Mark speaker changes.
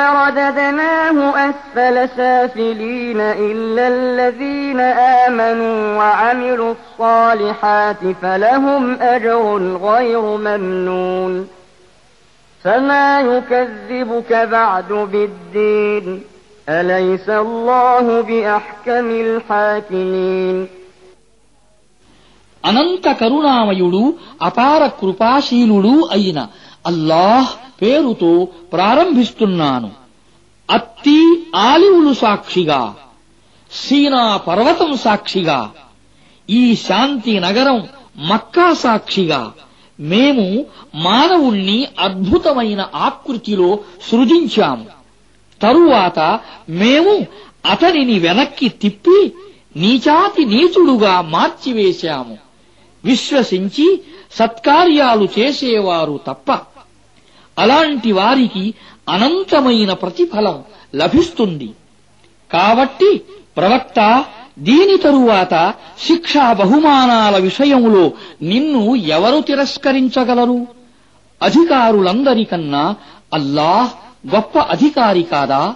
Speaker 1: رددناه أسفل سافلين إلا الذين آمنوا وعملوا الصالحات فلهم أجر غير ممنون فما يكذبك بعد بالدين أليس الله بأحكم الحاكمين
Speaker 2: అనంత కరుణామయుడు అపార కృపాశీలుడు అయిన అల్లాహ్ పేరుతో ప్రారంభిస్తున్నాను. అత్తి ఆలివులు సాక్షిగా సీనా పర్వతం సాక్షిగా ఈ శాంతి నగరం మక్కా సాక్షిగా మేము మానవుణ్ణి అద్భుతమైన ఆకృతిలో సృజించాము. తరువాత మేము అతనిని వెనక్కి తిప్పి నీచాతి నీచుడుగా మార్చివేశాము. విశ్వసించి సత్కార్యాలు చేసేవారు తప్ప అలాంటి వారికి అనంతమైన ప్రతిఫలం లభిస్తుంది. కాబట్టి ప్రవక్త దీని తరువాత శిక్షా బహుమానాల విషయంలో నిన్ను ఎవరు తిరస్కరించగలరు? అధికారులందరికన్నా అల్లాహ్ గొప్ప అధికారి కాదా?